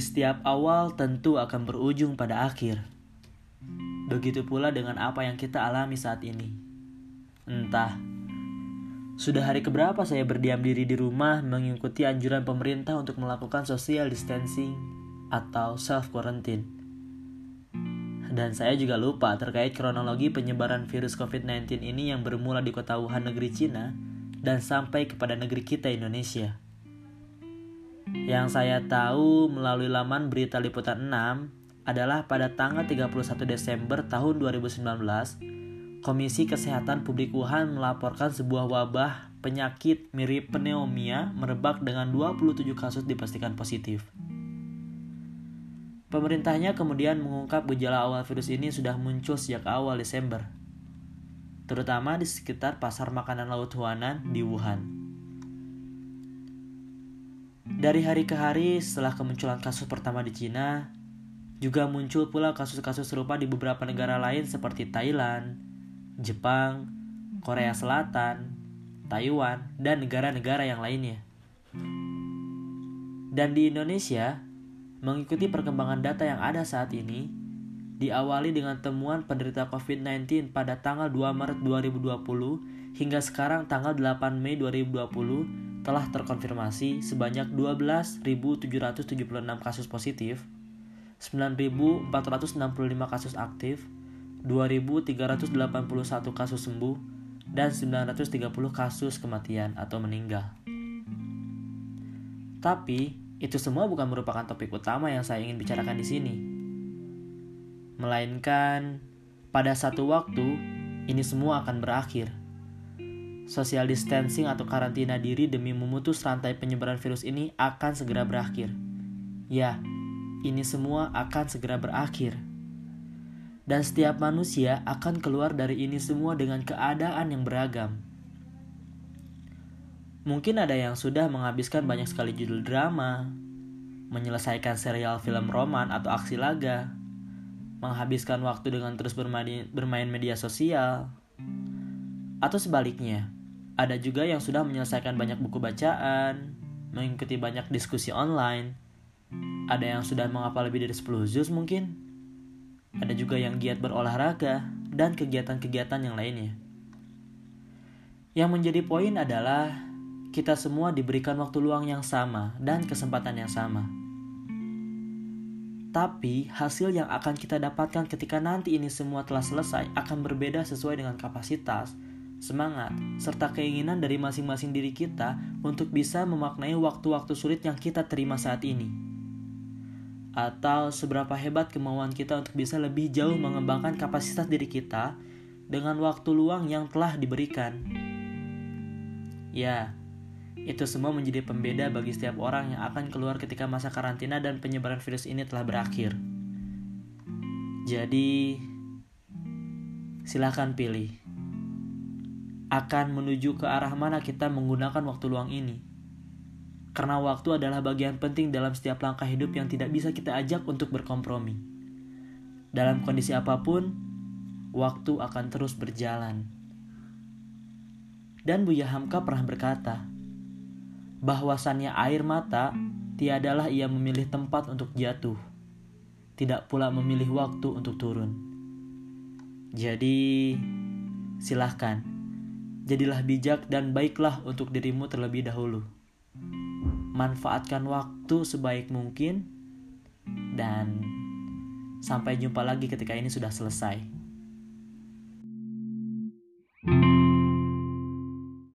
setiap awal tentu akan berujung pada akhir. Begitu pula dengan apa yang kita alami saat ini. Entah, sudah hari keberapa saya berdiam diri di rumah mengikuti anjuran pemerintah untuk melakukan social distancing atau self quarantine. Dan saya juga lupa terkait kronologi penyebaran virus COVID-19 ini yang bermula di kota Wuhan negeri Cina dan sampai kepada negeri kita Indonesia. Yang saya tahu melalui laman berita liputan 6 adalah pada tanggal 31 Desember tahun 2019, Komisi Kesehatan Publik Wuhan melaporkan sebuah wabah penyakit mirip pneumonia merebak dengan 27 kasus dipastikan positif. Pemerintahnya kemudian mengungkap gejala awal virus ini sudah muncul sejak awal Desember, terutama di sekitar pasar makanan laut Huanan di Wuhan. Dari hari ke hari setelah kemunculan kasus pertama di Cina, juga muncul pula kasus-kasus serupa di beberapa negara lain seperti Thailand, Jepang, Korea Selatan, Taiwan, dan negara-negara yang lainnya. Dan di Indonesia, Mengikuti perkembangan data yang ada saat ini, diawali dengan temuan penderita COVID-19 pada tanggal 2 Maret 2020 hingga sekarang tanggal 8 Mei 2020 telah terkonfirmasi sebanyak 12.776 kasus positif, 9.465 kasus aktif, 2.381 kasus sembuh, dan 930 kasus kematian atau meninggal. Tapi, itu semua bukan merupakan topik utama yang saya ingin bicarakan di sini. Melainkan, pada satu waktu, ini semua akan berakhir. Social distancing atau karantina diri demi memutus rantai penyebaran virus ini akan segera berakhir. Ya, ini semua akan segera berakhir. Dan setiap manusia akan keluar dari ini semua dengan keadaan yang beragam Mungkin ada yang sudah menghabiskan banyak sekali judul drama, menyelesaikan serial film roman atau aksi laga, menghabiskan waktu dengan terus bermain, bermain media sosial, atau sebaliknya, ada juga yang sudah menyelesaikan banyak buku bacaan, mengikuti banyak diskusi online, ada yang sudah menghafal lebih dari 10 juz mungkin, ada juga yang giat berolahraga, dan kegiatan-kegiatan yang lainnya. Yang menjadi poin adalah kita semua diberikan waktu luang yang sama dan kesempatan yang sama. Tapi hasil yang akan kita dapatkan ketika nanti ini semua telah selesai akan berbeda sesuai dengan kapasitas, semangat, serta keinginan dari masing-masing diri kita untuk bisa memaknai waktu-waktu sulit yang kita terima saat ini. Atau seberapa hebat kemauan kita untuk bisa lebih jauh mengembangkan kapasitas diri kita dengan waktu luang yang telah diberikan. Ya, itu semua menjadi pembeda bagi setiap orang yang akan keluar ketika masa karantina dan penyebaran virus ini telah berakhir. Jadi, silahkan pilih. Akan menuju ke arah mana kita menggunakan waktu luang ini. Karena waktu adalah bagian penting dalam setiap langkah hidup yang tidak bisa kita ajak untuk berkompromi. Dalam kondisi apa pun, waktu akan terus berjalan. Dan Buya Hamka pernah berkata, bahwasannya air mata tiadalah ia memilih tempat untuk jatuh, tidak pula memilih waktu untuk turun. Jadi, silahkan, jadilah bijak dan baiklah untuk dirimu terlebih dahulu. Manfaatkan waktu sebaik mungkin, dan sampai jumpa lagi ketika ini sudah selesai.